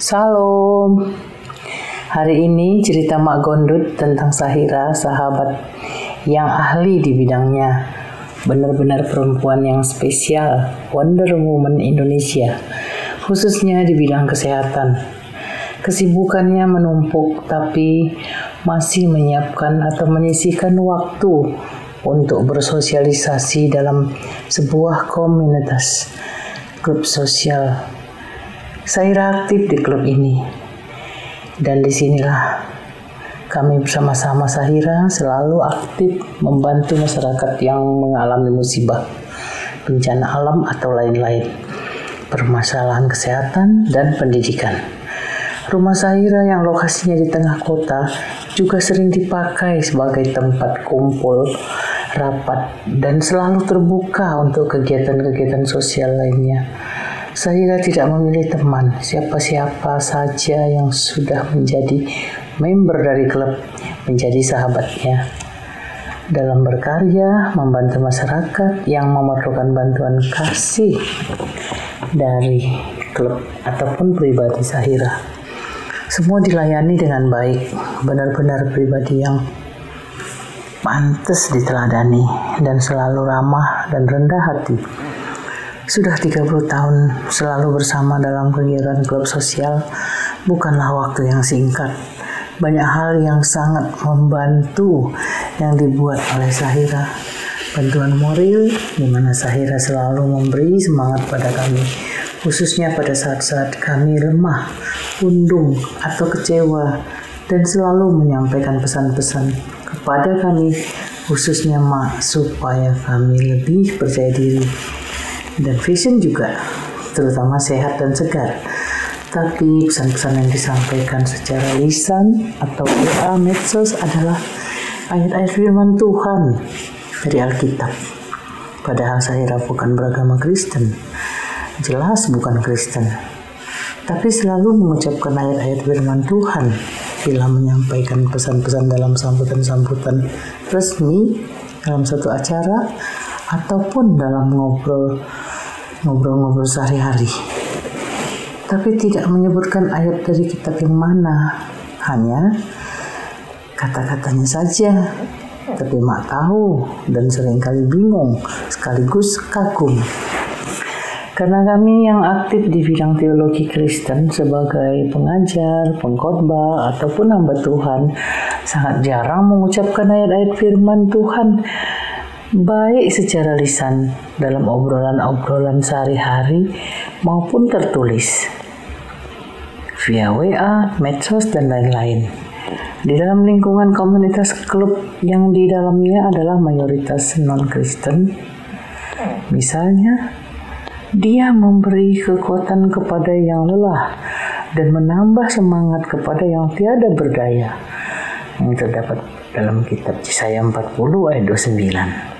Salam. Hari ini cerita Mak Gondut tentang Sahira, sahabat yang ahli di bidangnya. Benar-benar perempuan yang spesial, Wonder Woman Indonesia, khususnya di bidang kesehatan. Kesibukannya menumpuk, tapi masih menyiapkan atau menyisihkan waktu untuk bersosialisasi dalam sebuah komunitas klub sosial. Saya aktif di klub ini. Dan di sinilah kami bersama-sama Sahira selalu aktif membantu masyarakat yang mengalami musibah, bencana alam atau lain-lain, permasalahan kesehatan dan pendidikan. Rumah Sahira yang lokasinya di tengah kota juga sering dipakai sebagai tempat kumpul, rapat, dan selalu terbuka untuk kegiatan-kegiatan sosial lainnya. Saya tidak memilih teman, siapa-siapa saja yang sudah menjadi member dari klub, menjadi sahabatnya. Dalam berkarya, membantu masyarakat yang memerlukan bantuan kasih dari klub ataupun pribadi Sahira. Semua dilayani dengan baik, benar-benar pribadi yang pantas diteladani dan selalu ramah dan rendah hati. Sudah 30 tahun selalu bersama dalam kegiatan klub sosial bukanlah waktu yang singkat. Banyak hal yang sangat membantu yang dibuat oleh Sahira. Bantuan moral di mana Sahira selalu memberi semangat pada kami, khususnya pada saat-saat kami lemah, undung, atau kecewa, dan selalu menyampaikan pesan-pesan kepada kami, khususnya Mak, supaya kami lebih percaya diri dan vision juga, terutama sehat dan segar. Tapi pesan-pesan yang disampaikan secara lisan atau WA medsos adalah ayat-ayat firman Tuhan dari Alkitab. Padahal saya bukan beragama Kristen, jelas bukan Kristen, tapi selalu mengucapkan ayat-ayat firman Tuhan bila menyampaikan pesan-pesan dalam sambutan-sambutan resmi dalam satu acara ataupun dalam ngobrol ngobrol-ngobrol sehari-hari. Tapi tidak menyebutkan ayat dari kitab yang mana, hanya kata-katanya saja. Tapi mak tahu dan sering kali bingung, sekaligus kagum. Karena kami yang aktif di bidang teologi Kristen sebagai pengajar, pengkhotbah, ataupun hamba Tuhan, sangat jarang mengucapkan ayat-ayat firman Tuhan baik secara lisan dalam obrolan-obrolan sehari-hari maupun tertulis via WA, medsos, dan lain-lain. Di dalam lingkungan komunitas klub yang di dalamnya adalah mayoritas non-Kristen, misalnya dia memberi kekuatan kepada yang lelah dan menambah semangat kepada yang tiada berdaya. Yang terdapat dalam kitab Cisaya 40 ayat 29.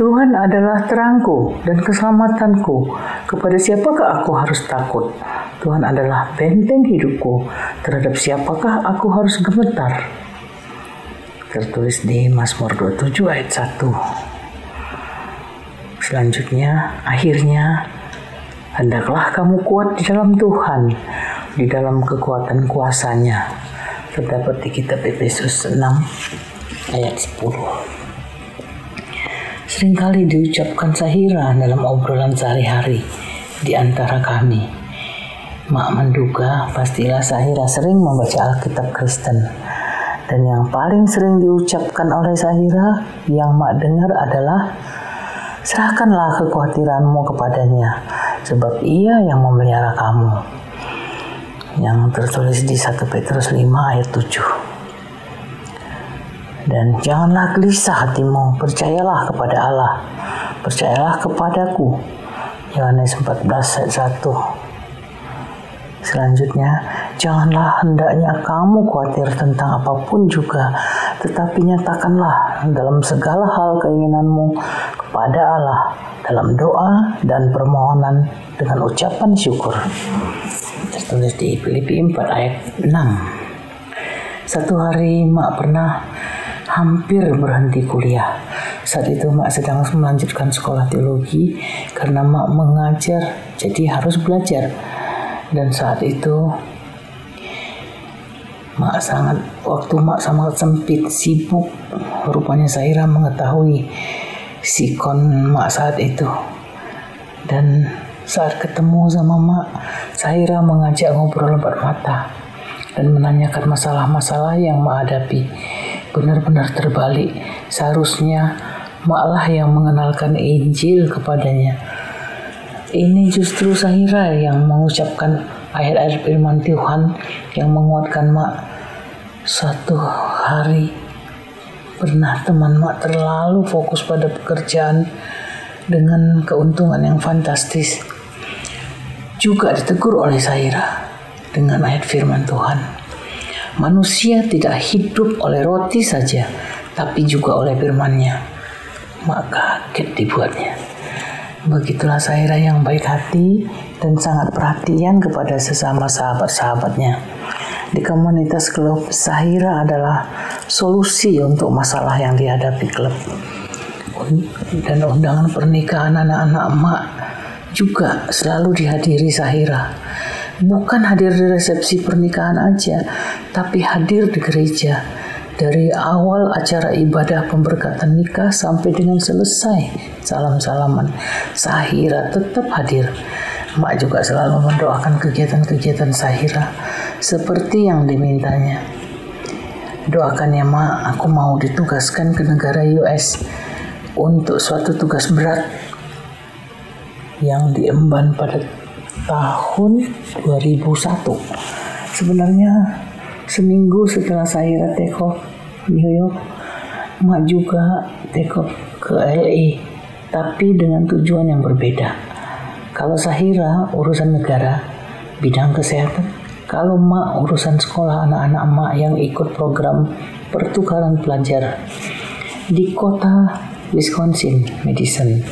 Tuhan adalah terangku dan keselamatanku. Kepada siapakah aku harus takut? Tuhan adalah benteng hidupku. Terhadap siapakah aku harus gemetar? Tertulis di Mazmur 27 ayat 1. Selanjutnya, akhirnya, hendaklah kamu kuat di dalam Tuhan, di dalam kekuatan kuasanya. Terdapat di kitab Efesus 6 ayat 10. Seringkali diucapkan sahira dalam obrolan sehari-hari di antara kami. Mak menduga pastilah Sahira sering membaca Alkitab Kristen. Dan yang paling sering diucapkan oleh Sahira yang Mak dengar adalah serahkanlah kekhawatiranmu kepadanya, sebab ia yang memelihara kamu. Yang tertulis di 1 Petrus 5 ayat 7. Dan janganlah gelisah hatimu, percayalah kepada Allah, percayalah kepadaku. Yohanes 14 ayat 1. Selanjutnya, janganlah hendaknya kamu khawatir tentang apa pun juga, tetapi nyatakanlah dalam segala hal keinginanmu kepada Allah dalam doa dan permohonan dengan ucapan syukur. Tertulis di Filipi 4 ayat 6. Satu hari Mak pernah hampir berhenti kuliah. Saat itu Mak sedang melanjutkan sekolah teologi karena Mak mengajar jadi harus belajar. Dan saat itu Mak sangat waktu mak sangat sempit sibuk rupanya Saira mengetahui sikon mak saat itu dan saat ketemu sama mak Saira mengajak ngobrol lebat mata dan menanyakan masalah-masalah yang mak hadapi benar-benar terbalik seharusnya maklah yang mengenalkan Injil kepadanya ini justru Saira yang mengucapkan ayat-ayat firman Tuhan yang menguatkan mak Suatu hari pernah teman mak terlalu fokus pada pekerjaan dengan keuntungan yang fantastis. Juga ditegur oleh Saira dengan ayat firman Tuhan. Manusia tidak hidup oleh roti saja, tapi juga oleh firmannya. Mak kaget dibuatnya. Begitulah Saira yang baik hati dan sangat perhatian kepada sesama sahabat-sahabatnya di komunitas klub Sahira adalah solusi untuk masalah yang dihadapi klub. Dan undangan pernikahan anak-anak emak juga selalu dihadiri Sahira. Bukan hadir di resepsi pernikahan aja, tapi hadir di gereja. Dari awal acara ibadah pemberkatan nikah sampai dengan selesai salam-salaman, Sahira tetap hadir. Mak juga selalu mendoakan kegiatan-kegiatan Sahira seperti yang dimintanya. Doakan ya mak, aku mau ditugaskan ke negara US untuk suatu tugas berat yang diemban pada tahun 2001. Sebenarnya seminggu setelah saya off New York, mak juga off ke LA, tapi dengan tujuan yang berbeda. Kalau Sahira urusan negara, bidang kesehatan. Kalau mak urusan sekolah anak-anak mak yang ikut program pertukaran pelajar di kota Wisconsin, Madison.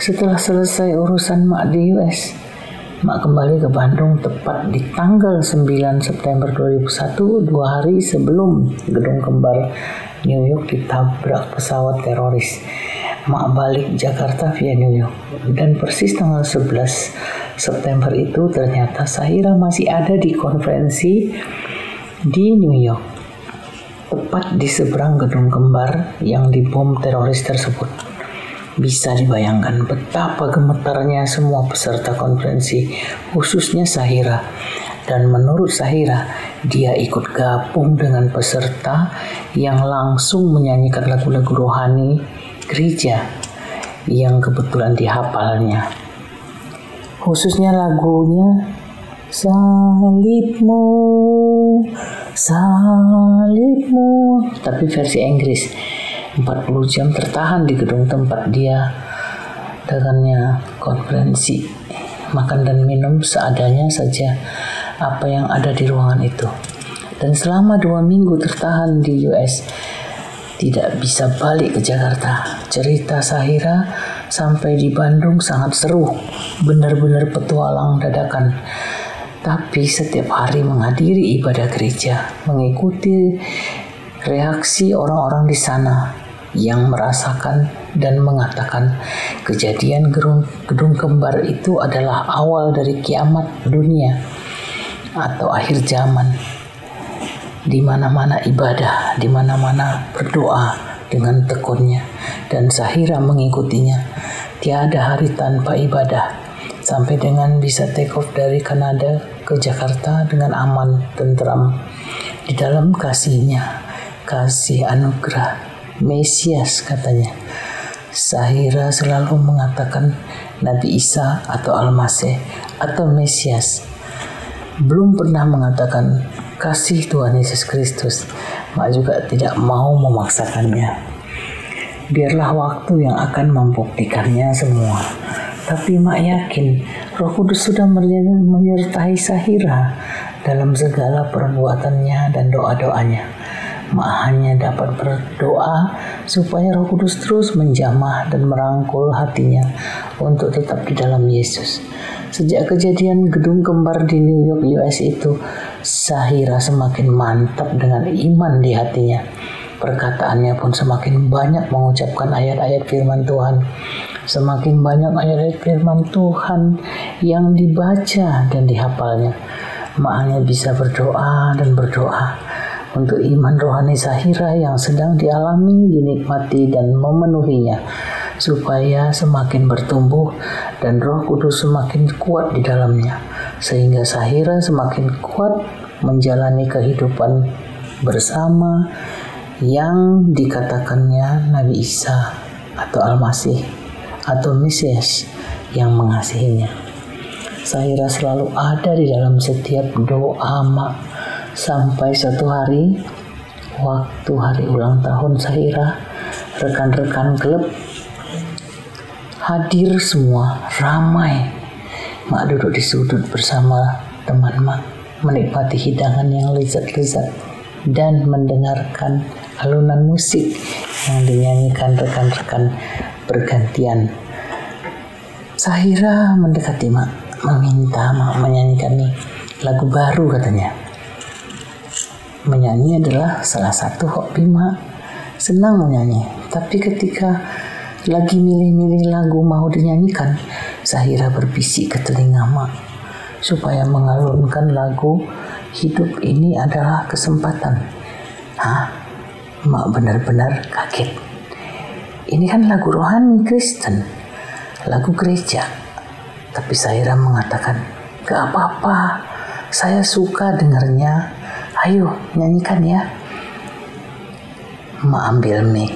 Setelah selesai urusan mak di US, mak kembali ke Bandung tepat di tanggal 9 September 2001, dua hari sebelum gedung kembar New York ditabrak pesawat teroris. Mak balik Jakarta via New York. Dan persis tanggal 11 September itu ternyata Sahira masih ada di konferensi di New York tepat di seberang gedung kembar yang dibom teroris tersebut bisa dibayangkan betapa gemetarnya semua peserta konferensi khususnya Sahira dan menurut Sahira dia ikut gabung dengan peserta yang langsung menyanyikan lagu-lagu rohani gereja yang kebetulan dihafalnya. Khususnya lagunya Salibmu, salibmu, tapi versi Inggris. 40 jam tertahan di gedung tempat dia dengannya konferensi makan dan minum seadanya saja apa yang ada di ruangan itu dan selama dua minggu tertahan di US tidak bisa balik ke Jakarta. Cerita Sahira sampai di Bandung sangat seru, benar-benar petualang dadakan. Tapi setiap hari menghadiri ibadah gereja, mengikuti reaksi orang-orang di sana yang merasakan dan mengatakan kejadian gedung, gedung kembar itu adalah awal dari kiamat dunia atau akhir zaman. Di mana-mana ibadah, di mana-mana berdoa dengan tekunnya dan Sahira mengikutinya. Tiada hari tanpa ibadah. Sampai dengan bisa take off dari Kanada ke Jakarta dengan aman, tentram. Di dalam kasihnya, kasih anugerah Mesias katanya. Sahira selalu mengatakan Nabi Isa atau Al-Masih atau Mesias. Belum pernah mengatakan kasih Tuhan Yesus Kristus, Mak juga tidak mau memaksakannya. Biarlah waktu yang akan membuktikannya semua. Tapi Mak yakin Roh Kudus sudah menyertai Sahira dalam segala perbuatannya dan doa-doanya. Mak hanya dapat berdoa supaya Roh Kudus terus menjamah dan merangkul hatinya untuk tetap di dalam Yesus. Sejak kejadian gedung kembar di New York, US itu, Sahira semakin mantap dengan iman di hatinya. Perkataannya pun semakin banyak mengucapkan ayat-ayat firman Tuhan. semakin banyak ayat firman Tuhan yang dibaca dan dihafalnya. Makanya bisa berdoa dan berdoa untuk iman rohani Sahira yang sedang dialami, dinikmati, dan memenuhinya, supaya semakin bertumbuh dan Roh Kudus semakin kuat di dalamnya, sehingga Sahira semakin kuat menjalani kehidupan bersama yang dikatakannya Nabi Isa atau Al-Masih atau Mesias yang mengasihinya. Sahira selalu ada di dalam setiap doa mak sampai satu hari waktu hari ulang tahun Sahira rekan-rekan klub hadir semua ramai mak duduk di sudut bersama teman mak menikmati hidangan yang lezat-lezat dan mendengarkan alunan musik yang dinyanyikan rekan-rekan bergantian. Sahira mendekati Mak, meminta Mak menyanyikan nih lagu baru katanya. Menyanyi adalah salah satu hobi Mak. Senang menyanyi, tapi ketika lagi milih-milih lagu mau dinyanyikan, Sahira berbisik ke telinga Mak supaya mengalunkan lagu hidup ini adalah kesempatan. Hah? Mak benar-benar kaget. Ini kan lagu rohani Kristen, lagu gereja. Tapi Saira mengatakan, gak apa-apa, saya suka dengarnya. Ayo nyanyikan ya. Mak ambil mic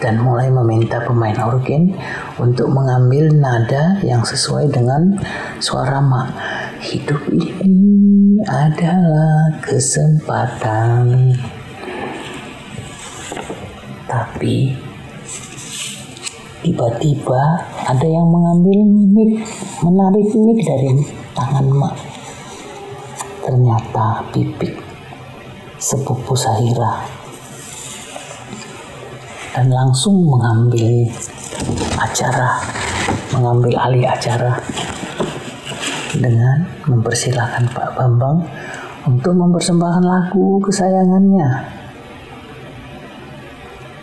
dan mulai meminta pemain organ untuk mengambil nada yang sesuai dengan suara Mak. Hidup ini adalah kesempatan. Tapi tiba-tiba ada yang mengambil mic, menarik mic dari tangan mak. Ternyata Pipik sepupu Sahira dan langsung mengambil acara, mengambil alih acara dengan mempersilahkan Pak Bambang untuk mempersembahkan lagu kesayangannya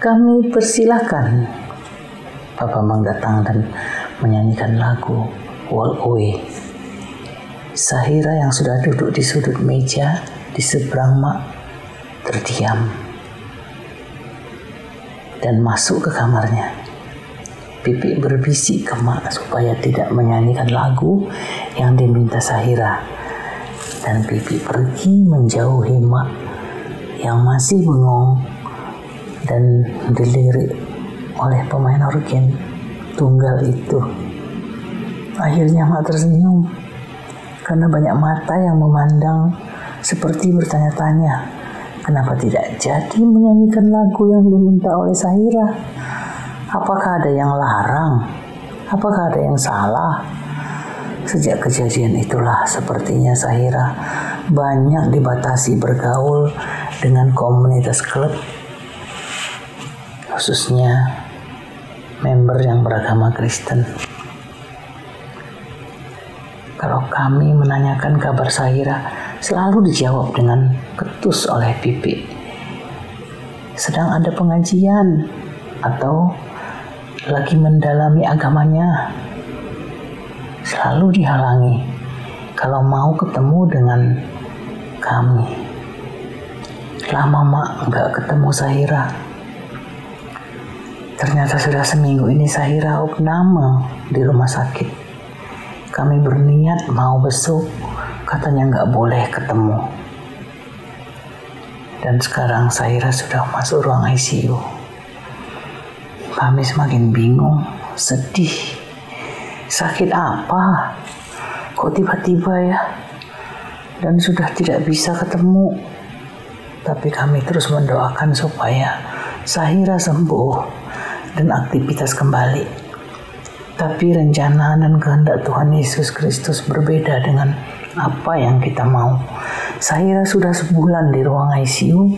kami persilahkan Pak Bambang datang dan menyanyikan lagu Wall Away. Sahira yang sudah duduk di sudut meja di seberang mak terdiam dan masuk ke kamarnya. Pipi berbisik ke mak supaya tidak menyanyikan lagu yang diminta Sahira. Dan Pipi pergi menjauhi mak yang masih bengong dan dilirik oleh pemain organ tunggal itu. Akhirnya Mak tersenyum karena banyak mata yang memandang seperti bertanya-tanya kenapa tidak jadi menyanyikan lagu yang diminta oleh Sahira. Apakah ada yang larang? Apakah ada yang salah? Sejak kejadian itulah sepertinya Sahira banyak dibatasi bergaul dengan komunitas klub khususnya member yang beragama Kristen. Kalau kami menanyakan kabar Sahira, selalu dijawab dengan ketus oleh Pipi. Sedang ada pengajian atau lagi mendalami agamanya, selalu dihalangi kalau mau ketemu dengan kami. Lama mak nggak ketemu Sahira Ternyata sudah seminggu ini Sahira nama di rumah sakit. Kami berniat mau besuk, katanya nggak boleh ketemu. Dan sekarang Sahira sudah masuk ruang ICU. Kami semakin bingung, sedih. Sakit apa? Kok tiba-tiba ya? Dan sudah tidak bisa ketemu. Tapi kami terus mendoakan supaya Sahira sembuh dan aktivitas kembali. Tapi rencana dan kehendak Tuhan Yesus Kristus berbeda dengan apa yang kita mau. Saya sudah sebulan di ruang ICU,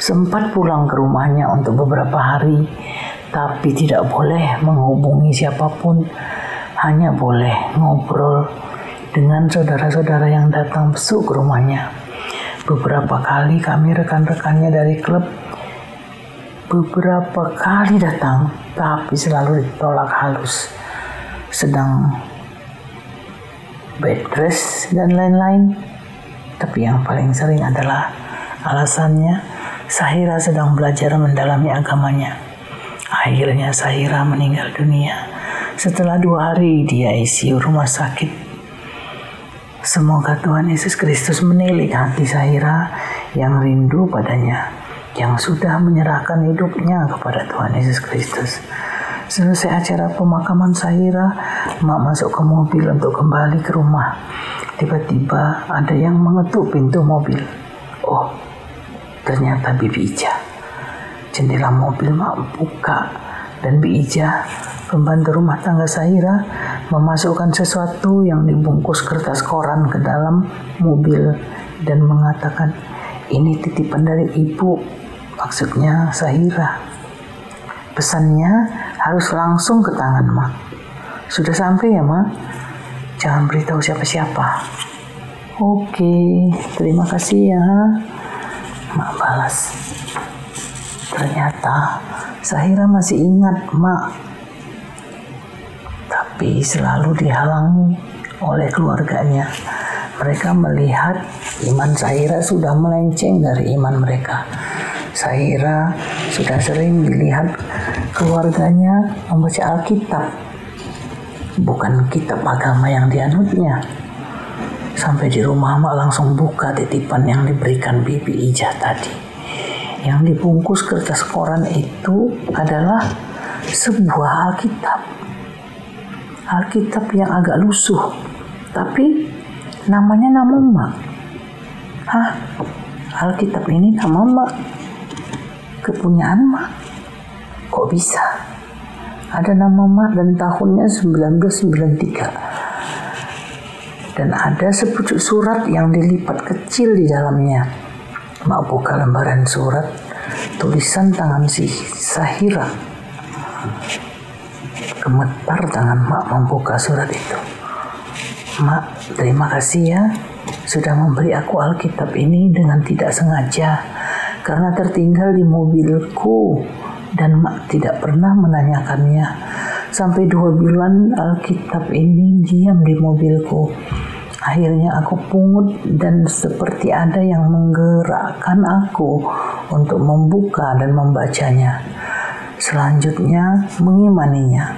sempat pulang ke rumahnya untuk beberapa hari, tapi tidak boleh menghubungi siapa pun, hanya boleh ngobrol dengan saudara-saudara yang datang besuk ke rumahnya. Beberapa kali kami rekan-rekannya dari klub beberapa kali datang, tapi selalu ditolak halus. Sedang bed rest dan lain-lain. Tapi yang paling sering adalah alasannya Sahira sedang belajar mendalami agamanya. Akhirnya Sahira meninggal dunia. Setelah dua hari dia ICU rumah sakit Semoga Tuhan Yesus Kristus menilik hati Sahira yang rindu padanya, yang sudah menyerahkan hidupnya kepada Tuhan Yesus Kristus. Selesai acara pemakaman Sahira, Mak masuk ke mobil untuk kembali ke rumah. Tiba-tiba ada yang mengetuk pintu mobil. Oh, ternyata Bibi Ija. Jendela mobil Mak buka dan Bibi Ija Pembantu rumah tangga Sahira memasukkan sesuatu yang dibungkus kertas koran ke dalam mobil dan mengatakan, ini titipan dari ibu, maksudnya Sahira. Pesannya harus langsung ke tangan Mak. Sudah sampai ya Mak? Jangan beritahu siapa-siapa. Oke, terima kasih ya. Mak balas. Ternyata Sahira masih ingat Mak tapi selalu dihalangi oleh keluarganya. Mereka melihat iman Sahira sudah melenceng dari iman mereka. Sahira sudah sering dilihat keluarganya membaca Alkitab, bukan kitab agama yang dianutnya. Sampai di rumah Mak langsung buka titipan yang diberikan Bibi Ijah tadi. Yang dibungkus kertas koran itu adalah sebuah Alkitab Alkitab yang agak lusuh, tapi namanya nama Mak. Hah? Alkitab ini nama Mak? Kepunyaan Mak? Kok bisa? Ada nama Mak dan tahunnya 1993. Dan ada sepucuk surat yang dilipat kecil di dalamnya. Mak buka lembaran surat, tulisan tangan si Sahira Gemetar tangan Mak membuka surat itu. Mak, terima kasih ya sudah memberi aku Alkitab ini dengan tidak sengaja karena tertinggal di mobilku dan Mak tidak pernah menanyakannya. Sampai dua bulan Alkitab ini diam di mobilku. Akhirnya aku pungut dan seperti ada yang menggerakkan aku untuk membuka dan membacanya. Selanjutnya mengimaninya.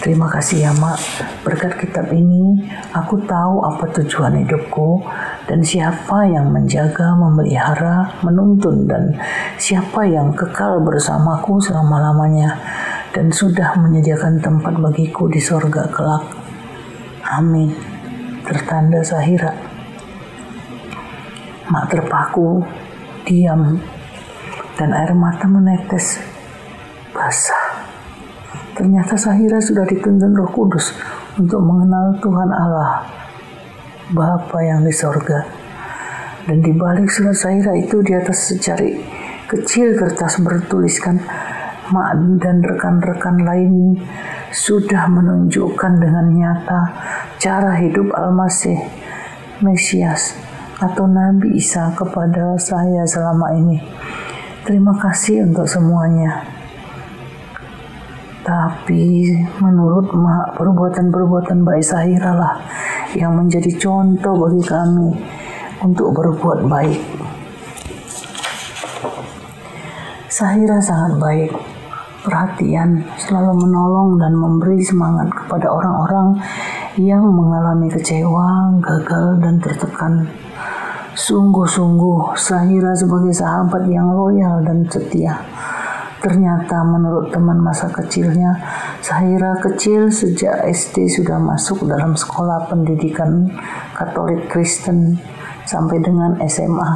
Terima kasih ya mak, berkat kitab ini aku tahu apa tujuan hidupku dan siapa yang menjaga, memelihara, menuntun dan siapa yang kekal bersamaku selama-lamanya dan sudah menyediakan tempat bagiku di sorga kelak. Amin. Tertanda Sahira. Mak terpaku, diam, dan air mata menetes basah. Ternyata Sahira sudah dituntun roh kudus untuk mengenal Tuhan Allah, Bapa yang di sorga. Dan di balik surat Sahira itu di atas secari kecil kertas bertuliskan Mak dan rekan-rekan lain sudah menunjukkan dengan nyata cara hidup Al-Masih, Mesias, atau Nabi Isa kepada saya selama ini. Terima kasih untuk semuanya. Tapi menurut mak perbuatan-perbuatan baik Sahira lah yang menjadi contoh bagi kami untuk berbuat baik. Sahira sangat baik, perhatian, selalu menolong dan memberi semangat kepada orang-orang yang mengalami kecewa, gagal, dan tertekan. Sungguh-sungguh, Sahira sebagai sahabat yang loyal dan setia Ternyata menurut teman masa kecilnya, Sahira kecil sejak SD sudah masuk dalam sekolah pendidikan Katolik Kristen sampai dengan SMA.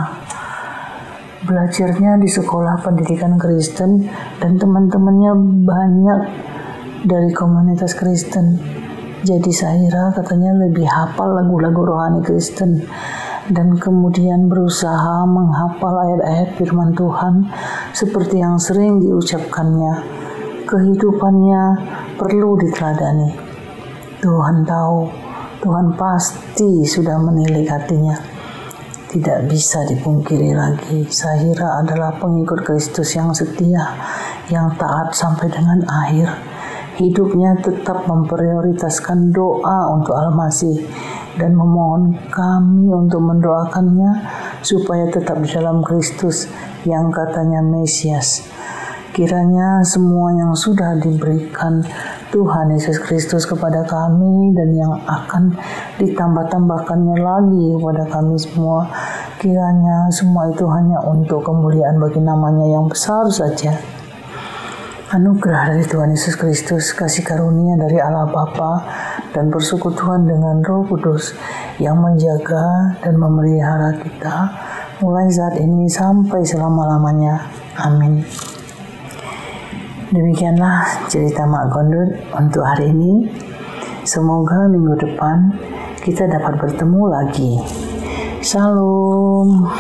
Belajarnya di sekolah pendidikan Kristen dan teman-temannya banyak dari komunitas Kristen. Jadi Sahira katanya lebih hafal lagu-lagu rohani Kristen dan kemudian berusaha menghafal ayat-ayat firman Tuhan seperti yang sering diucapkannya. Kehidupannya perlu diteladani. Tuhan tahu, Tuhan pasti sudah menilik hatinya. tidak bisa dipungkiri lagi. Sahira adalah pengikut Kristus yang setia, yang taat sampai dengan akhir. Hidupnya tetap memprioritaskan doa untuk Al-Masih dan memohon kami untuk mendoakannya supaya tetap di dalam Kristus yang katanya Mesias. Kiranya semua yang sudah diberikan Tuhan Yesus Kristus kepada kami dan yang akan ditambah-tambahkannya lagi kepada kami semua. Kiranya semua itu hanya untuk kemuliaan bagi namanya yang besar saja. Anugerah dari Tuhan Yesus Kristus, kasih karunia dari Allah Bapa dan persekutuan dengan Roh Kudus yang menjaga dan memelihara kita mulai saat ini sampai selama-lamanya. Amin. Demikianlah cerita Mak Gondut untuk hari ini. Semoga minggu depan kita dapat bertemu lagi. Salam.